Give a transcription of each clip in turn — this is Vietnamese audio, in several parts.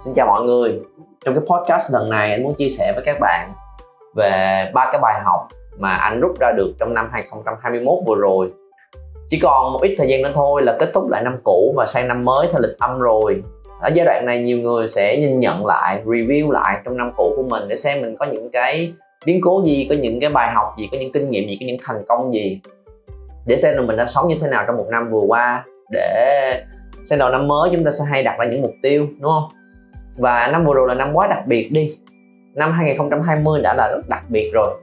Xin chào mọi người. Trong cái podcast lần này anh muốn chia sẻ với các bạn về ba cái bài học mà anh rút ra được trong năm 2021 vừa rồi. Chỉ còn một ít thời gian nữa thôi là kết thúc lại năm cũ và sang năm mới theo lịch âm rồi. Ở giai đoạn này nhiều người sẽ nhìn nhận lại, review lại trong năm cũ của mình để xem mình có những cái biến cố gì, có những cái bài học gì, có những kinh nghiệm gì, có những thành công gì để xem là mình đã sống như thế nào trong một năm vừa qua để sang đầu năm mới chúng ta sẽ hay đặt ra những mục tiêu đúng không và năm vừa rồi là năm quá đặc biệt đi. Năm 2020 đã là rất đặc biệt rồi.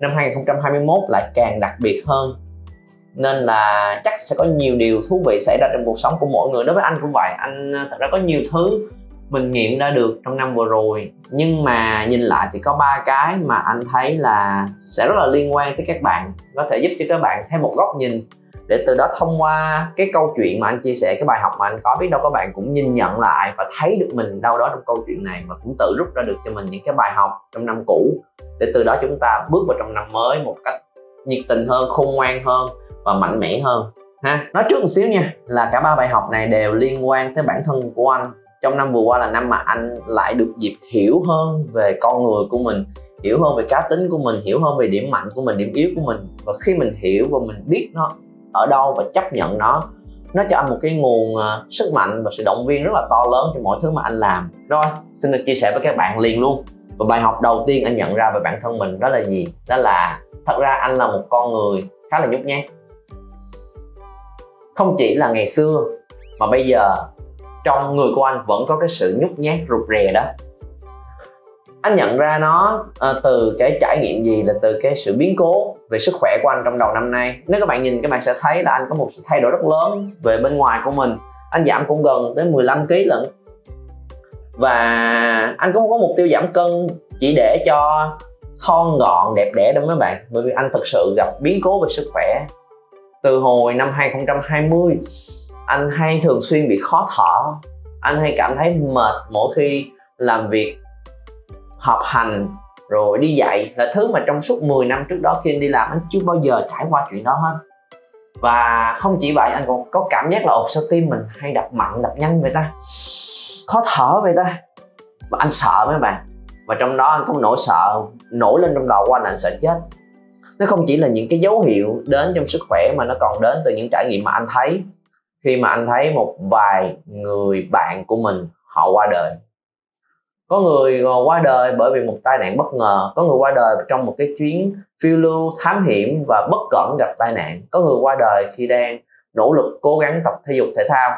Năm 2021 lại càng đặc biệt hơn. Nên là chắc sẽ có nhiều điều thú vị xảy ra trong cuộc sống của mỗi người. Đối với anh cũng vậy. Anh ờ, thật ra có nhiều thứ mình nghiệm ra được trong năm vừa rồi. Nhưng mà nhìn lại thì có ba cái mà anh thấy là sẽ rất là liên quan tới các bạn. Có thể giúp cho các bạn thêm một góc nhìn để từ đó thông qua cái câu chuyện mà anh chia sẻ, cái bài học mà anh có, biết đâu các bạn cũng nhìn nhận lại và thấy được mình đâu đó trong câu chuyện này và cũng tự rút ra được cho mình những cái bài học trong năm cũ. Để từ đó chúng ta bước vào trong năm mới một cách nhiệt tình hơn, khôn ngoan hơn và mạnh mẽ hơn, ha. Nói trước một xíu nha, là cả ba bài học này đều liên quan tới bản thân của anh. Trong năm vừa qua là năm mà anh lại được dịp hiểu hơn về con người của mình, hiểu hơn về cá tính của mình, hiểu hơn về điểm mạnh của mình, điểm yếu của mình. Và khi mình hiểu và mình biết nó ở đâu và chấp nhận nó. Nó cho anh một cái nguồn ờ, sức mạnh và sự động viên rất là to lớn cho mọi thứ mà anh làm. Rồi xin được chia sẻ với các bạn liền luôn. Và bài học đầu tiên anh nhận ra về bản thân mình đó là gì? Đó là thật ra anh là một con người khá là nhút nhát. Không chỉ là ngày xưa mà bây giờ trong người của anh vẫn có cái sự nhút nhát rụt rè đó. Anh nhận ra nó uh, từ cái trải nghiệm gì là từ cái sự biến cố về sức khỏe của anh trong đầu năm nay. Nếu các bạn nhìn, các bạn sẽ thấy là anh có một sự thay đổi rất lớn về bên ngoài của mình. Anh giảm cũng gần tới 15 kg lận. Và anh cũng có mục tiêu giảm cân chỉ để cho thon gọn, đẹp đẽ đâu mấy bạn. Bởi vì anh thực sự gặp biến cố về sức khỏe. Từ hồi năm 2020 anh hay thường xuyên bị khó thở. Anh hay cảm thấy mệt mỗi khi làm việc, học hành rồi đi dạy là thứ mà trong suốt 10 năm trước đó khi anh đi làm, anh chưa bao giờ trải qua chuyện đó hết. Và không chỉ vậy, anh còn có cảm giác là ột sao tim mình hay đập mạnh, đập nhanh vậy ta? Khó thở vậy ta? Và anh sợ mấy bạn. Và trong đó anh có một nỗi sợ nổi lên trong đầu của anh là anh sợ chết. Nó không chỉ là những cái dấu hiệu đến trong sức khỏe mà nó còn đến từ những trải nghiệm mà anh thấy. Khi mà anh thấy một vài người bạn của mình họ qua đời có người ờ, qua đời bởi vì một tai nạn bất ngờ, có người qua đời trong một cái chuyến phiêu lưu thám hiểm và bất cẩn gặp tai nạn, có người qua đời khi đang nỗ lực cố gắng tập thể dục, thể thao.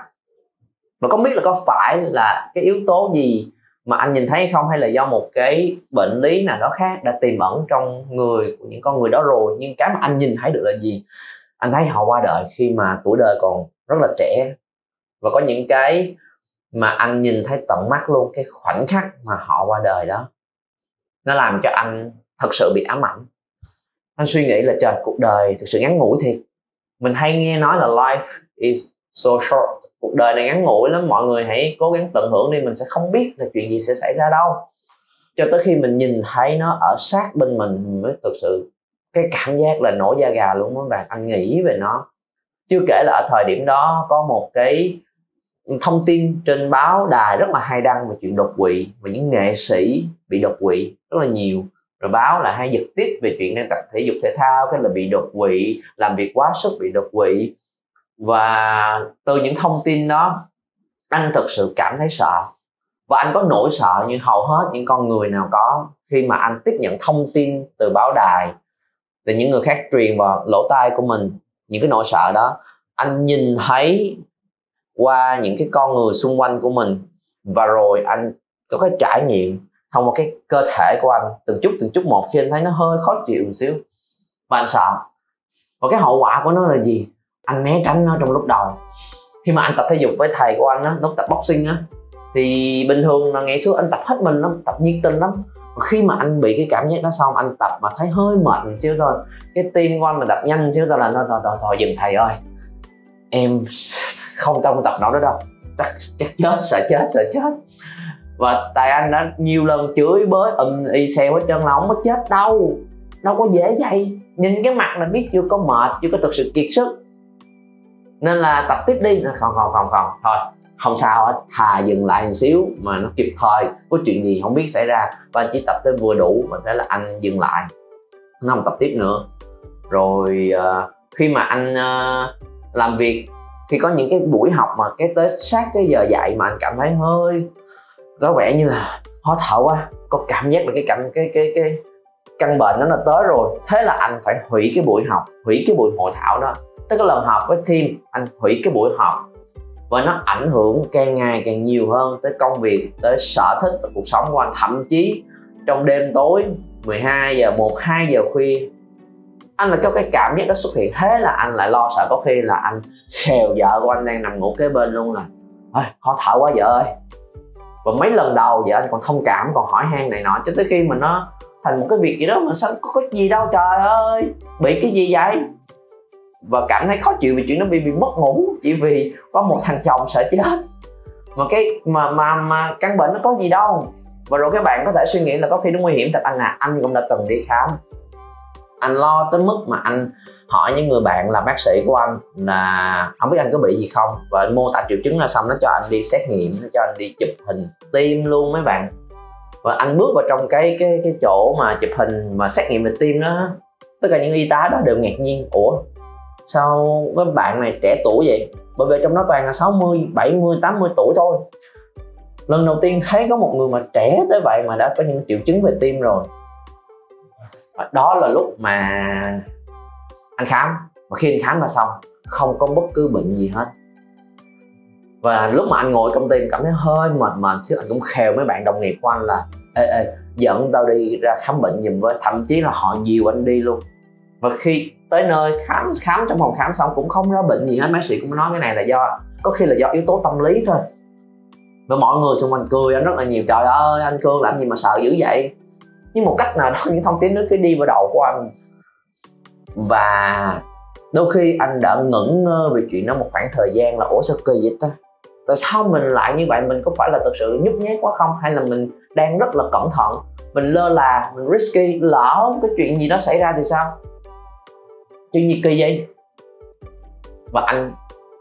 Và không biết là có phải là cái yếu tố gì mà anh nhìn thấy không hay là do một cái bệnh lý nào đó khác đã tiềm ẩn trong người của những con người đó rồi, nhưng cái mà anh nhìn thấy được là gì? Anh thấy họ qua đời khi mà tuổi đời còn rất là trẻ và có những cái mà anh nhìn thấy tận mắt luôn cái khoảnh khắc mà họ qua đời đó. Nó làm cho anh thật sự bị ám ảnh. Anh suy nghĩ là trời cuộc đời thực sự ngắn ngủi thiệt. Mình hay nghe nói là life is so short. Cuộc đời này ngắn ngủi lắm mọi người hãy cố gắng tận hưởng đi mình sẽ không biết là chuyện gì sẽ xảy ra đâu. Cho tới khi mình nhìn thấy nó ở sát bên mình, mới thực sự cái cảm giác là nổi da gà luôn các bạn. Anh nghĩ về nó. Chưa kể là ở thời điểm đó có một cái thông tin trên báo đài rất là hay đăng về chuyện đột quỵ và những nghệ sĩ bị đột quỵ rất là nhiều. Rồi báo là hay giật tiếp về chuyện đang tập thể dục thể thao, cái là bị đột quỵ, làm việc quá sức bị đột quỵ. Và từ những thông tin đó, anh thực sự cảm thấy sợ. Và anh có nỗi sợ như hầu hết những con người nào có khi mà anh tiếp nhận thông tin từ báo đài, từ những người khác truyền vào lỗ tai của mình, những cái nỗi sợ đó, anh nhìn thấy qua những cái con người xung quanh của mình và rồi anh có cái trải nghiệm thông qua cái cơ thể của anh từng chút từng chút một khi anh thấy nó hơi khó chịu một xíu. Và anh sợ. Và cái hậu quả của nó là gì? Anh né tránh nó trong lúc đầu. Khi mà anh tập thể dục với thầy của anh á, lúc tập boxing á, thì bình thường là ngày xưa anh tập hết mình lắm, tập nhiệt tình lắm. Và khi mà anh bị cái cảm giác đó xong, anh tập mà thấy hơi mệt một xíu rồi cái tim của anh mà đập nhanh xíu rồi là nó, thôi thôi thôi, dừng thầy ơi. Em không tông tập nổi đó đâu. Chắc chắc chết sợ chết sợ chết. Và tại anh đã nhiều lần chửi bới ầm y xèo hết trơn là không có chết đâu. Đâu có dễ vậy. Nhìn cái mặt là biết chưa có mệt chưa có thực sự kiệt sức. Nên là tập tiếp đi. Không không không không. Thôi không sao hết. Thà dừng lại một xíu mà nó kịp thời. Có chuyện gì không biết xảy ra. Và anh chỉ tập tới vừa đủ và thế là anh dừng lại. Nó không tập tiếp nữa. Rồi uh, khi mà anh uh, làm việc khi có những cái buổi học mà cái tới sát cái giờ dạy mà anh cảm thấy hơi có vẻ như là khó thở quá, có cảm giác là cái cảm, cái cái cái căn bệnh nó là tới rồi. Thế là anh phải hủy cái buổi học, hủy cái buổi hội thảo đó. Tới cái lần họp với team, anh hủy cái buổi họp và nó ảnh hưởng càng ngày càng nhiều hơn tới công việc, tới sở thích và cuộc sống của anh. Thậm chí trong đêm tối 12 giờ 1 2 giờ khuya anh là có cái cảm giác đó xuất hiện thế là anh lại lo sợ. Có khi là anh khèo vợ của anh đang nằm ngủ kế bên luôn là ơi khó thở quá vợ ơi. Và mấy lần đầu vợ anh còn thông cảm còn hỏi han này nọ cho tới khi mà nó thành một cái việc gì đó mà sao có, có gì đâu trời ơi bị cái gì vậy? Và cảm thấy khó chịu vì chuyện nó bị bị mất ngủ chỉ vì có một thằng chồng sợ chết. Mà cái mà mà mà căn bệnh nó có gì đâu. Và rồi các bạn có thể suy nghĩ là có khi nó nguy hiểm thật. Anh à anh cũng đã từng đi khám anh lo tới mức mà anh hỏi những người bạn là bác sĩ của anh là không biết anh có bị gì không? Và anh mô tả triệu chứng ra xong nó cho anh đi xét nghiệm nó cho anh đi chụp hình tim luôn mấy bạn. Và anh bước vào trong cái cái cái chỗ mà chụp hình mà xét nghiệm về tim đó tất cả những y tá đó đều ngạc nhiên. Ủa sao cái bạn này trẻ tuổi vậy? Bởi vì trong đó toàn là 60, 70, 80 tuổi thôi. Lần đầu tiên thấy có một người mà trẻ tới vậy mà đã có những triệu chứng về tim rồi đó là lúc mà anh khám, và khi anh khám ra xong, không có bất cứ bệnh gì hết. Và lúc mà anh ngồi công ty cảm thấy hơi mệt mệt xíu, anh cũng khều mấy bạn đồng nghiệp của anh là, ê ê, dẫn tao đi ra khám bệnh giùm với. Thậm chí là họ dìu anh đi luôn. Và khi tới nơi khám khám trong phòng khám xong cũng không ra bệnh gì hết. Bác sĩ cũng nói cái này là do, có khi là do yếu tố tâm lý thôi. Và mọi người xung quanh cười, anh rất là nhiều. Trời ơi, anh cương làm gì mà sợ dữ vậy? Nhưng một cách nào đó, những thông tin nó cứ đi vào đầu của anh. Và đôi khi anh đã ngẩn ngơ về chuyện đó một khoảng thời gian là, ủa, sao kỳ vậy ta? Tại sao mình lại như vậy? Mình có phải là thực sự nhút nhát quá không? Hay là mình đang rất là cẩn thận? Mình lơ là, mình risky, lỡ cái chuyện gì đó xảy ra thì sao? Chuyện gì kỳ vậy? Và anh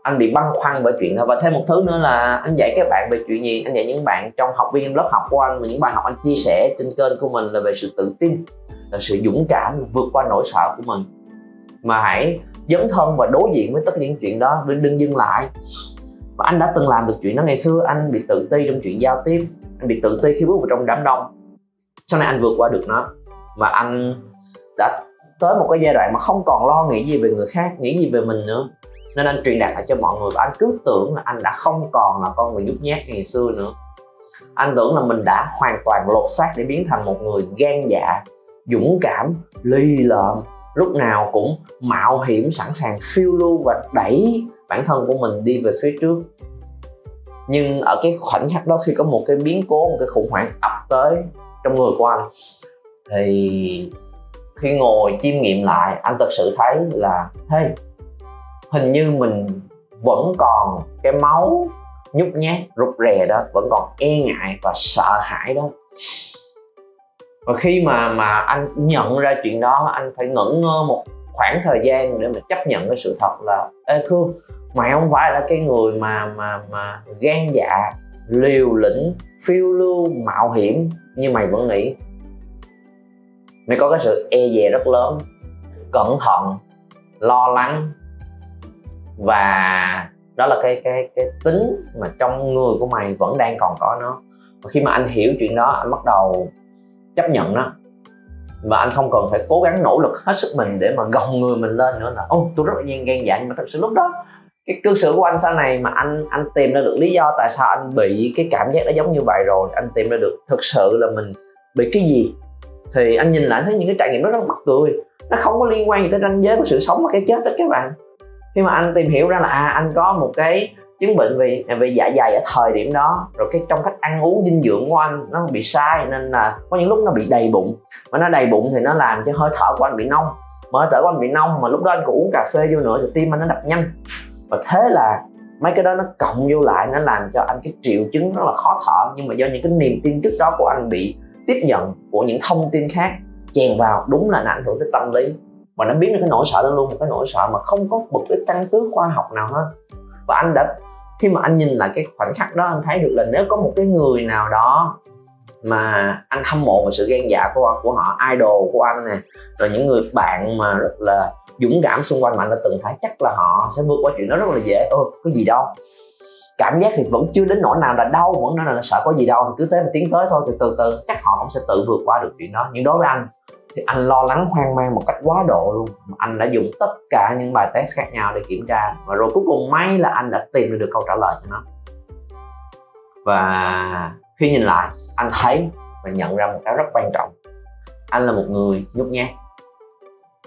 anh bị băn khoăn bởi chuyện đó. Và thêm một thứ nữa là anh dạy các bạn về chuyện gì? Anh dạy những bạn trong học viên, lớp học của anh và những bài học anh chia sẻ trên kênh của mình là về sự tự tin, là sự dũng cảm vượt qua nỗi sợ của mình. Mà hãy dấn thân và đối diện với tất cả những chuyện đó, đừng dừng lại. Và anh đã từng làm được chuyện đó ngày xưa, anh bị tự ti trong chuyện giao tiếp, anh bị tự ti khi bước vào trong đám đông. Sau này anh vượt qua được nó. Và anh đã tới một cái giai đoạn mà không còn lo nghĩ gì về người khác, nghĩ gì về mình nữa nên anh truyền đạt lại cho mọi người và anh cứ tưởng là anh đã không còn là con người nhút nhát ngày xưa nữa. Anh tưởng là mình đã hoàn toàn lột xác để biến thành một người gan dạ dũng cảm ly lợm, lúc nào cũng mạo hiểm, sẵn sàng phiêu lưu và đẩy bản thân của mình đi về phía trước. Nhưng ở cái khoảnh khắc đó khi có một cái biến cố, một cái khủng hoảng ập tới trong người của anh, thì khi ngồi chiêm nghiệm lại, anh thật sự thấy là, hey hình như mình vẫn còn cái máu nhút nhát, rụt rè đó, vẫn còn e ngại và sợ hãi đó. Và khi mà mà anh nhận ra chuyện đó, anh phải ngẩn ngơ một khoảng thời gian để mà chấp nhận cái sự thật là, ê khương mày không phải là cái người mà mà mà gan dạ liều lĩnh, phiêu lưu, mạo hiểm như mày vẫn nghĩ. Mày có cái sự e dè rất lớn, cẩn thận, lo lắng và đó là cái cái cái tính mà trong người của mày vẫn đang còn có nó. Và khi mà anh hiểu chuyện đó, anh bắt đầu chấp nhận nó. Và anh không cần phải cố gắng nỗ lực hết sức mình để mà gồng người mình lên nữa là, ô, tôi rất là ghen ghen dạ nhưng mà thật sự lúc đó, cái cư xử của anh sau này mà anh anh tìm ra được lý do tại sao anh bị cái cảm giác đó giống như vậy rồi, anh tìm ra được thực sự là mình bị cái gì, thì anh nhìn lại thấy những cái trải nghiệm đó rất mắc cười. Nó không có liên quan gì tới ranh giới của sự sống và cái chết tất các bạn khi mà anh tìm hiểu ra là à anh có một cái chứng bệnh về à, về dạ dày ở thời điểm đó, rồi cái trong cách ăn uống dinh dưỡng của anh nó bị sai nên là có những lúc nó bị đầy bụng. Mà nó đầy bụng thì nó làm cho hơi thở của anh bị nông mà hơi thở của anh bị nông mà lúc đó anh còn uống cà phê vô nữa thì tim anh nó đập nhanh. Và thế là mấy cái đó nó cộng vô lại, nó làm cho anh cái triệu chứng rất là khó thở. Nhưng mà do những cái niềm tin trước đó của anh bị tiếp nhận của những thông tin khác chèn vào, đúng là nó ảnh hưởng tới tâm lý và nó biến được cái nỗi sợ đó luôn, một cái nỗi sợ mà không có một cái căn cứ khoa học nào hết. Và anh đã, khi mà anh nhìn lại cái khoảnh khắc đó, anh thấy được là nếu có một cái người nào đó mà anh hâm mộ về sự gan dạ của của họ, idol của anh nè, rồi những người bạn mà rất là dũng cảm xung quanh mà anh đã từng thấy, chắc là họ sẽ vượt qua chuyện đó rất là dễ. Ôi có gì đâu. Cảm giác thì vẫn chưa đến nỗi nào là đau, vẫn nói là sợ có gì đâu. Cứ thế mà tiến tới thôi từ từ từ, chắc họ cũng sẽ tự vượt qua được chuyện đó. Nhưng đối với anh thì anh lo lắng hoang mang một cách quá độ luôn. Anh đã dùng tất cả những bài test khác nhau để kiểm tra. Và rồi cuối cùng may là anh đã tìm được câu trả lời cho nó. Và khi nhìn lại, anh thấy và nhận ra một cái rất quan trọng. Anh là một người nhút nhát.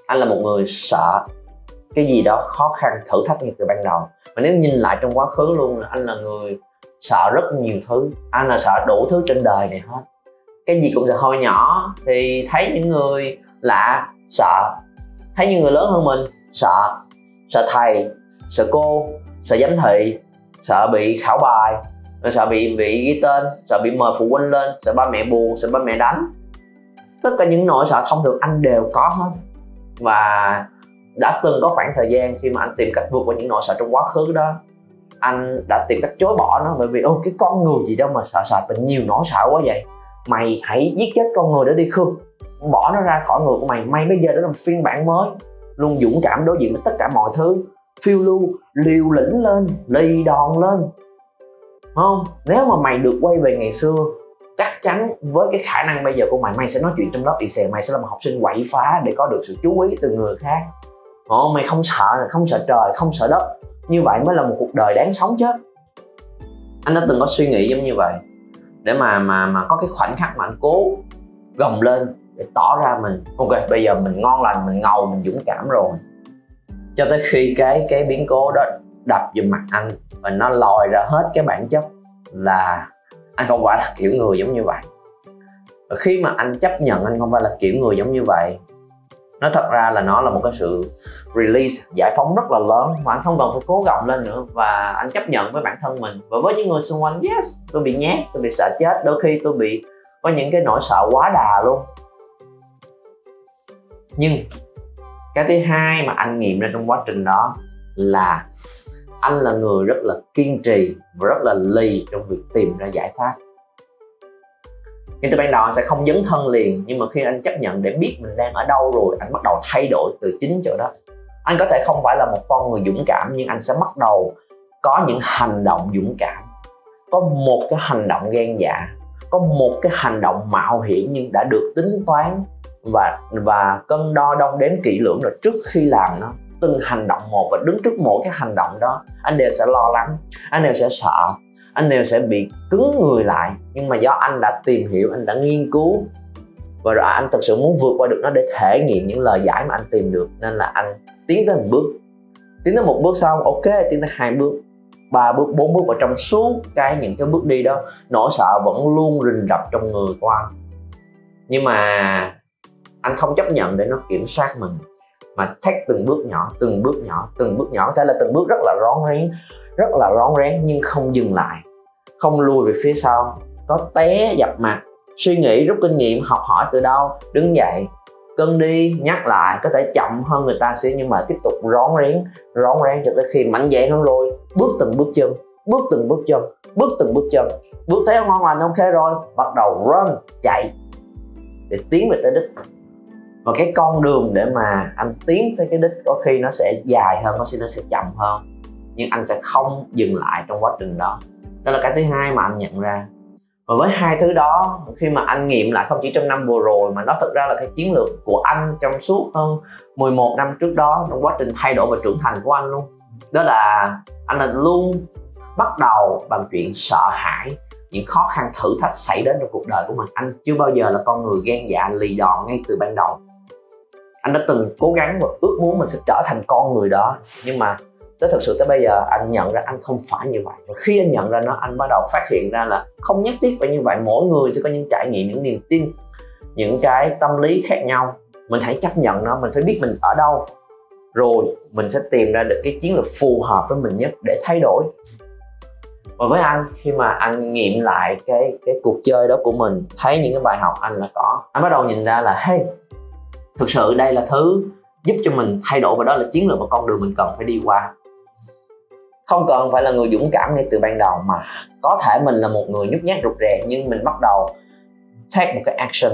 Anh là một người sợ cái gì đó khó khăn, thử thách ngay từ ban đầu. Mà nếu nhìn lại trong quá khứ luôn là anh là người sợ rất nhiều thứ. Anh là sợ đủ thứ trên đời này hết cái gì cũng sẽ hơi nhỏ, thì thấy những người lạ, sợ. Thấy những người lớn hơn mình, sợ. Sợ thầy, sợ cô, sợ giám thị, sợ bị khảo bài, sợ bị bị ghi tên, sợ bị mời phụ huynh lên, sợ ba mẹ buồn, sợ ba mẹ đánh. Tất cả những nỗi sợ thông thường anh đều có hết. Và đã từng có khoảng thời gian khi mà anh tìm cách vượt qua những nỗi sợ trong quá khứ đó, anh đã tìm cách chối bỏ nó bởi vì, ô, cái con người gì đâu mà sợ sợ tình nhiều nỗi sợ quá vậy? Mày hãy giết chết con người đó đi khương. Bỏ nó ra khỏi người của mày. Mày bây giờ đã là một phiên bản mới. Luôn dũng cảm đối diện với tất cả mọi thứ. Phiêu lưu liều lĩnh lên lì đòn lên. Không? Nếu mà mày được quay về ngày xưa chắc chắn với cái khả năng bây giờ của mày mày sẽ nói chuyện trong lớp bị xè mày sẽ là một học sinh quậy phá để có được sự chú ý từ người khác. Ồ, mày không sợ không sợ trời không sợ đất. Như vậy mới là một cuộc đời đáng sống chứ. Anh đã từng có suy nghĩ giống như vậy để mà mà mà có cái khoảnh khắc mà anh cố gồng lên để tỏ ra mình. Ok, bây giờ mình ngon lành, mình ngầu, mình dũng cảm rồi. Cho tới khi cái cái biến cố đó đập vào mặt anh và nó lòi ra hết cái bản chất là anh không phải là kiểu người giống như vậy. Và khi mà anh chấp nhận anh không phải là kiểu người giống như vậy nó thật ra là nó là một cái sự release, giải phóng rất là lớn. Mà anh không cần phải cố gồng lên nữa. Và anh chấp nhận với bản thân mình. Và với những người xung quanh, yes, tôi bị nhát, tôi bị sợ chết. Đôi khi tôi bị có những cái nỗi sợ quá đà luôn. Nhưng cái thứ hai mà anh nghiệm ra trong quá trình đó là anh là người rất là kiên trì và rất là lì trong việc tìm ra giải pháp ngay từ ban đầu anh sẽ không dấn thân liền, nhưng mà khi anh chấp nhận để biết mình đang ở đâu rồi, anh bắt đầu thay đổi từ chính chỗ đó. Anh có thể không phải là một con người dũng cảm, nhưng anh sẽ bắt đầu có những hành động dũng cảm. Có một cái hành động gan dạ có một cái hành động mạo hiểm nhưng đã được tính toán và và cân đo đong đếm kỹ lưỡng rồi trước khi làm nó. Từng hành động một và đứng trước mỗi cái hành động đó, anh đều sẽ lo lắng, anh đều sẽ sợ anh đều sẽ bị cứng người lại. Nhưng mà do anh đã tìm hiểu, anh đã nghiên cứu, và rồi anh thật sự muốn vượt qua được nó để thể nghiệm những lời giải mà anh tìm được, nên là anh tiến tới một bước. Tiến tới một bước xong, ok, tiến tới hai bước, ba bước, bốn bước, và trong suốt cái những cái bước đi đó, nỗi sợ vẫn luôn rình rập trong người của anh. Nhưng mà anh không chấp nhận để nó kiểm soát mình, mà take từng bước nhỏ, từng bước nhỏ, từng bước nhỏ. Có thể là từng bước rất là rón rén rất là rón rén nhưng không dừng lại. Không lùi về phía sau, có té dập mặt, suy nghĩ rút kinh nghiệm, học hỏi từ đâu, đứng dậy. Cân đi, nhắc lại, có thể chậm hơn người ta xíu nhưng mà tiếp tục rón rén rón rén cho tới khi mạnh dạn hơn rồi. Bước từng bước chân, bước từng bước chân, bước từng bước chân. Bước thấy ngon lành, ok rồi, bắt đầu run, chạy để tiến về tới đích. Và cái con đường để mà anh tiến tới cái đích có khi nó sẽ dài hơn, có khi nó sẽ chậm hơn nhưng anh sẽ không dừng lại trong quá trình đó. Đó là cái thứ hai mà anh nhận ra. Và với hai thứ đó, khi mà anh nghiệm lại không chỉ trong năm vừa rồi mà nó thực ra là cái chiến lược của anh trong suốt hơn 11 năm trước đó trong quá trình thay đổi và trưởng thành của anh luôn. Đó là anh là luôn bắt đầu bằng chuyện sợ hãi, những khó khăn thử thách xảy đến trong cuộc đời của mình. Anh chưa bao giờ là con người gan dạ lì đòn ngay từ ban đầu. Anh đã từng cố gắng và ước muốn mình sẽ trở thành con người đó, nhưng mà tới thực sự tới bây giờ, anh nhận ra anh không phải như vậy. Và khi anh nhận ra nó, anh bắt đầu phát hiện ra là không nhất thiết phải như vậy. Mỗi người sẽ có những trải nghiệm, những niềm tin, những cái tâm lý khác nhau. Mình hãy chấp nhận nó, mình phải biết mình ở đâu. Rồi, mình sẽ tìm ra được cái chiến lược phù hợp với mình nhất để thay đổi. Và với anh, khi mà anh nghiệm lại cái cái cuộc chơi đó của mình, thấy những cái bài học anh là có, anh bắt đầu nhìn ra là, hey, thực sự đây là thứ giúp cho mình thay đổi và đó là chiến lược và con đường mình cần phải đi qua không cần phải là người dũng cảm ngay từ ban đầu mà có thể mình là một người nhút nhát rụt rè, nhưng mình bắt đầu take một cái action.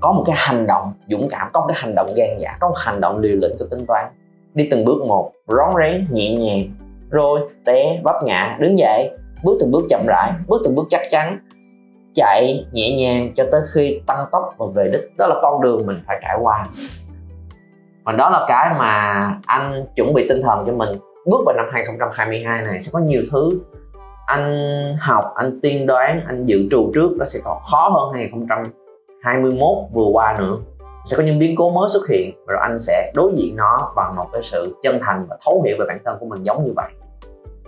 Có một cái hành động dũng cảm, có một cái hành động gan dạ có một hành động liều lĩnh cho tính toán. Đi từng bước một, rón rén, nhẹ nhàng, rồi té, vấp ngã, đứng dậy. Bước từng bước chậm rãi, bước từng bước chắc chắn. Chạy nhẹ nhàng cho tới khi tăng tốc và về đích, đó là con đường mình phải trải qua. Và đó là cái mà anh chuẩn bị tinh thần cho mình bước vào năm 2022 này sẽ có nhiều thứ anh học, anh tiên đoán, anh dự trù trước, nó sẽ còn khó hơn 2021 vừa qua nữa. Sẽ có những biến cố mới xuất hiện, và rồi anh sẽ đối diện nó bằng một cái sự chân thành và thấu hiểu về bản thân của mình giống như vậy.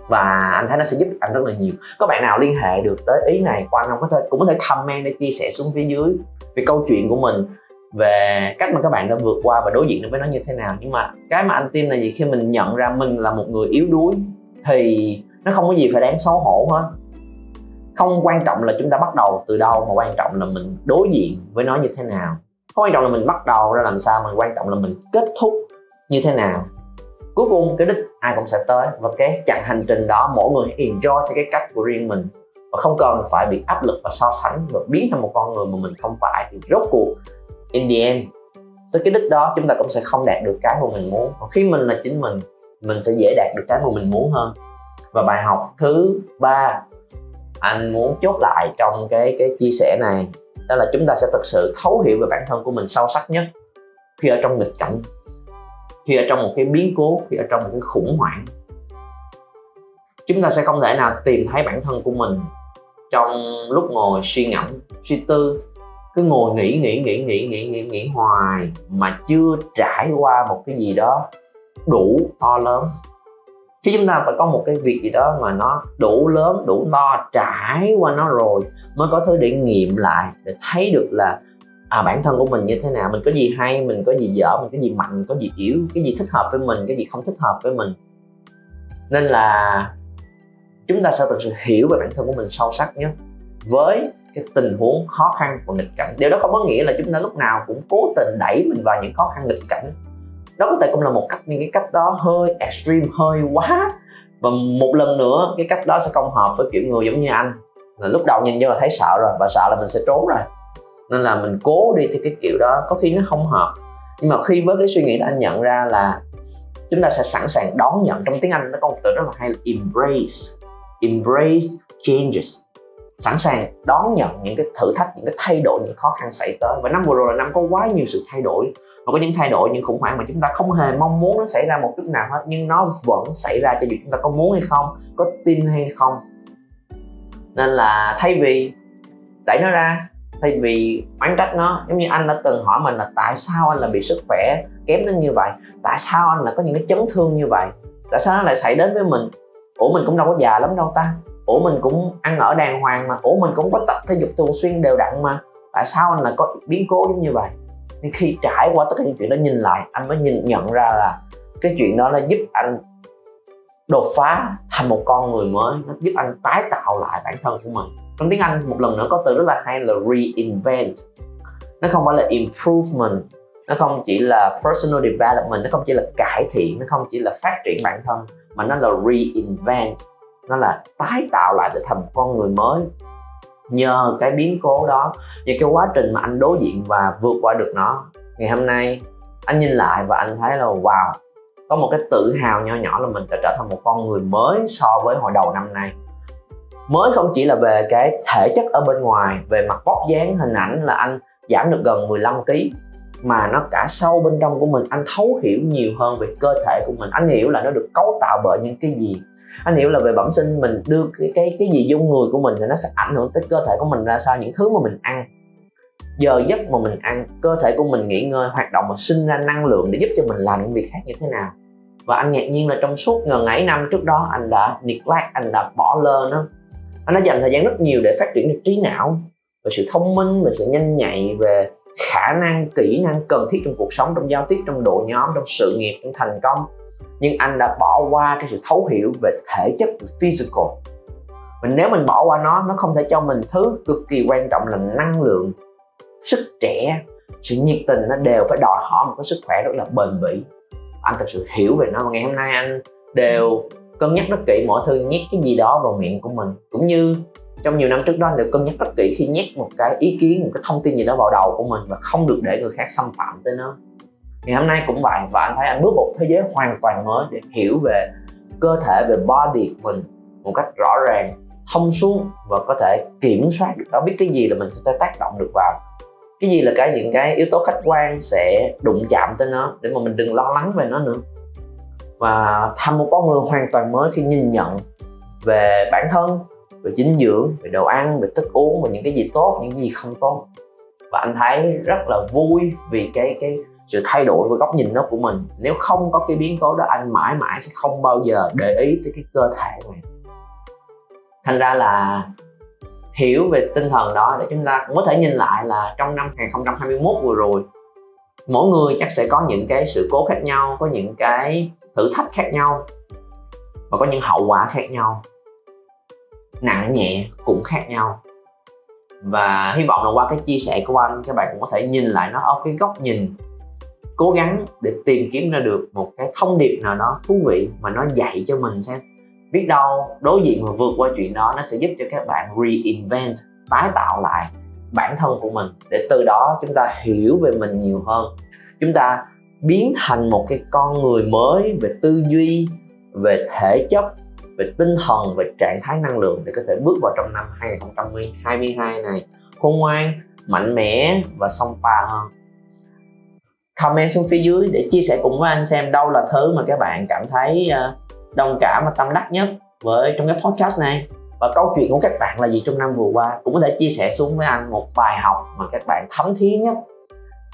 Và anh thấy nó sẽ giúp anh rất là nhiều. Có bạn nào liên hệ được tới ý này qua anh không? Có thể, cũng có thể comment để chia sẻ xuống phía dưới về câu chuyện của mình về cách mà các bạn đã vượt qua và đối diện với nó như thế nào. Nhưng mà cái mà anh tin là gì? Khi mình nhận ra mình là một người yếu đuối, thì nó không có gì phải đáng xấu hổ hết. Không quan trọng là chúng ta bắt đầu từ đâu, mà quan trọng là mình đối diện với nó như thế nào. Không quan trọng là mình bắt đầu ra làm sao, mà quan trọng là mình kết thúc như thế nào. Cuối cùng, cái đích ai cũng sẽ tới. Và cái chặng hành trình đó, mỗi người enjoy theo cái cách của riêng mình. Và không cần phải bị áp lực và so sánh và biến thành một con người mà mình không phải. Thì rốt cuộc in the end, tới cái đích đó chúng ta cũng sẽ không đạt được cái mà mình muốn. Còn khi mình là chính mình mình sẽ dễ đạt được cái mà mình muốn hơn. Và bài học thứ ba anh muốn chốt lại trong cái cái chia sẻ này, đó là chúng ta sẽ thực sự thấu hiểu về bản thân của mình sâu sắc nhất khi ở trong nghịch cảnh, khi ở trong một cái biến cố, khi ở trong một cái khủng hoảng. Chúng ta sẽ không thể nào tìm thấy bản thân của mình trong lúc ngồi suy ngẫm, suy tư cứ ngồi nghĩ nghĩ nghĩ nghĩ nghĩ nghĩ nghĩ hoài mà chưa trải qua một cái gì đó đủ to lớn. Chứ chúng ta phải có một cái việc gì đó mà nó đủ lớn, đủ to, trải qua nó rồi mới có thứ để nghiệm lại, để thấy được là à bản thân của mình như thế nào, mình có gì hay, mình có gì dở, mình có gì mạnh mình có gì yếu, cái gì thích hợp với mình, cái gì không thích hợp với mình. Nên là chúng ta sẽ thực sự hiểu về bản thân của mình sâu sắc nhất. Với cái tình huống khó khăn và nghịch cảnh. Điều đó không có nghĩa là chúng ta lúc nào cũng cố tình đẩy mình vào những khó khăn nghịch cảnh. Đó có thể cũng là một cách nhưng cái cách đó hơi extreme, hơi quá. Và một lần nữa, cái cách đó sẽ không hợp với kiểu người giống như anh. Là lúc đầu nhìn vô là thấy sợ rồi, và sợ là mình sẽ trốn rồi. Nên là mình cố đi theo cái kiểu đó, có khi nó không hợp. Nhưng mà khi với cái suy nghĩ đó, anh nhận ra là chúng ta sẽ sẵn sàng đón nhận trong tiếng anh, nó có một từ rất là hay là embrace. Embrace changes sẵn sàng đón nhận những cái thử thách, những cái thay đổi, những khó khăn xảy tới. Và năm vừa rồi là năm có quá nhiều sự thay đổi. Và có những thay đổi, những khủng hoảng mà chúng ta không hề mong muốn nó xảy ra một chút nào hết, nhưng nó vẫn xảy ra cho dù chúng ta có muốn hay không, có tin hay không. Nên là thay vì đẩy nó ra, thay vì oán trách nó, giống như anh đã từng hỏi mình là tại sao anh lại bị sức khỏe kém đến như vậy? Tại sao anh lại có những cái chấn thương như vậy? Tại sao nó lại xảy đến với mình? Ủa, mình cũng đâu có già lắm đâu ta ủa, mình cũng ăn ở đàng hoàng mà. Ủa, mình cũng có tập thể dục thường xuyên đều đặn mà. Tại sao anh lại có biến cố giống như vậy? Nhưng khi trải qua tất cả những chuyện đó, nhìn lại, anh mới nhìn nhận ra là cái chuyện đó nó giúp anh đột phá thành một con người mới. Nó giúp anh tái tạo lại bản thân của mình. Trong tiếng anh, một lần nữa có từ rất là hay là reinvent. Nó không phải là improvement, nó không chỉ là personal development, nó không chỉ là cải thiện, nó không chỉ là phát triển bản thân, mà nó là reinvent nó là tái tạo lại để thành một con người mới. Nhờ cái biến cố đó, nhờ cái quá trình mà anh đối diện và vượt qua được nó. Ngày hôm nay, anh nhìn lại và anh thấy là, wow, có một cái tự hào nho nhỏ là mình đã trở thành một con người mới so với hồi đầu năm nay. Mới không chỉ là về cái thể chất ở bên ngoài, về mặt vóc dáng, hình ảnh là anh giảm được gần 15 kg mà nó cả sâu bên trong của mình. Anh thấu hiểu nhiều hơn về cơ thể của mình. Anh hiểu là nó được cấu tạo bởi những cái gì anh hiểu là về bẩm sinh mình đưa cái cái cái gì vô người của mình thì nó sẽ ảnh hưởng tới cơ thể của mình ra sao, những thứ mà mình ăn. Giờ giấc mà mình ăn, cơ thể của mình nghỉ ngơi, hoạt động mà sinh ra năng lượng để giúp cho mình làm những việc khác như thế nào. Và anh ngạc nhiên là trong suốt ngần ấy năm trước đó, anh đã neglect, anh đã bỏ lơ nó. Anh đã dành thời gian rất nhiều để phát triển được trí não, về sự thông minh, về sự nhanh nhạy, về khả năng, kỹ năng cần thiết trong cuộc sống, trong giao tiếp, trong đội nhóm, trong sự nghiệp, trong thành công nhưng anh đã bỏ qua cái sự thấu hiểu về thể chất physical. Mình nếu mình bỏ qua nó nó không thể cho mình thứ cực kỳ quan trọng là năng lượng, sức trẻ, sự nhiệt tình, nó đều phải đòi hỏi một cái sức khỏe rất là bền bỉ. Anh thật sự hiểu về nó. Và ngày hôm nay anh đều cân nhắc rất kỹ mỗi thứ, nhét cái gì đó vào miệng của mình. Cũng như trong nhiều năm trước đó, anh đều cân nhắc rất kỹ khi nhét một cái ý kiến, một cái thông tin gì đó vào đầu của mình và không được để người khác xâm phạm tới nó ngày hôm nay cũng vậy, và anh thấy anh bước một thế giới hoàn toàn mới để hiểu về cơ thể, về body của mình một cách rõ ràng, thông suốt và có thể kiểm soát được. Đó biết cái gì là mình có thể tác động được vào. Cái gì là cái những cái yếu tố khách quan sẽ đụng chạm tới nó để mà mình đừng lo lắng về nó nữa. Và thăm một con người hoàn toàn mới khi nhìn nhận về bản thân, về dinh dưỡng, về đồ ăn, về thức uống và những cái gì tốt, những cái gì không tốt. Và anh thấy rất là vui vì cái cái sự thay đổi về góc nhìn đó của mình. Nếu không có cái biến cố đó, anh mãi mãi sẽ không bao giờ để ý tới cái cơ thể của mình thành ra là hiểu về tinh thần đó để chúng ta cũng có thể nhìn lại là trong năm 2021 vừa rồi, mỗi người chắc sẽ có những cái sự cố khác nhau, có những cái thử thách khác nhau, và có những hậu quả khác nhau, nặng nhẹ cũng khác nhau. Và hy vọng là qua cái chia sẻ của anh, các bạn cũng có thể nhìn lại nó ở cái góc nhìn cố gắng để tìm kiếm ra được một cái thông điệp nào đó thú vị mà nó dạy cho mình xem. Biết đâu, đối diện và vượt qua chuyện đó, nó sẽ giúp cho các bạn reinvent, tái tạo lại bản thân của mình. Để từ đó chúng ta hiểu về mình nhiều hơn. Chúng ta biến thành một cái con người mới về tư duy, về thể chất, về tinh thần, về trạng thái năng lượng để có thể bước vào trong năm 2022 này. Khôn ngoan, mạnh mẽ và song pha hơn comment xuống phía dưới để chia sẻ cùng với anh xem đâu là thứ mà các bạn cảm thấy ờ, đồng cảm và tâm đắc nhất với trong cái podcast này. Và câu chuyện của các bạn là gì trong năm vừa qua? Cũng có thể chia sẻ xuống với anh một bài học mà các bạn thấm thía nhất.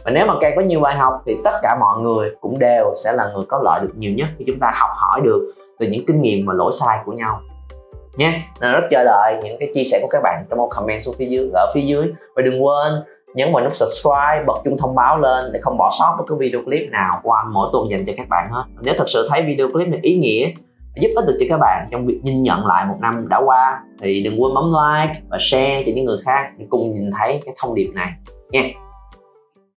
Và nếu mà càng có nhiều bài học thì tất cả mọi người cũng đều sẽ là người có lợi được nhiều nhất khi chúng ta học hỏi được từ những kinh nghiệm và lỗi sai của nhau. Nha, nên rất chờ đợi những cái chia sẻ của các bạn trong một comment xuống phía dưới, ở phía dưới. Và đừng quên nhấn vào nút subscribe bật chuông thông báo lên để không bỏ sót bất cứ video clip nào qua mỗi tuần dành cho các bạn hết. Nếu thật sự thấy video clip này ý nghĩa giúp ích được cho các bạn trong việc nhìn nhận lại một năm đã qua thì đừng quên bấm like và share cho những người khác để cùng nhìn thấy cái thông điệp này nha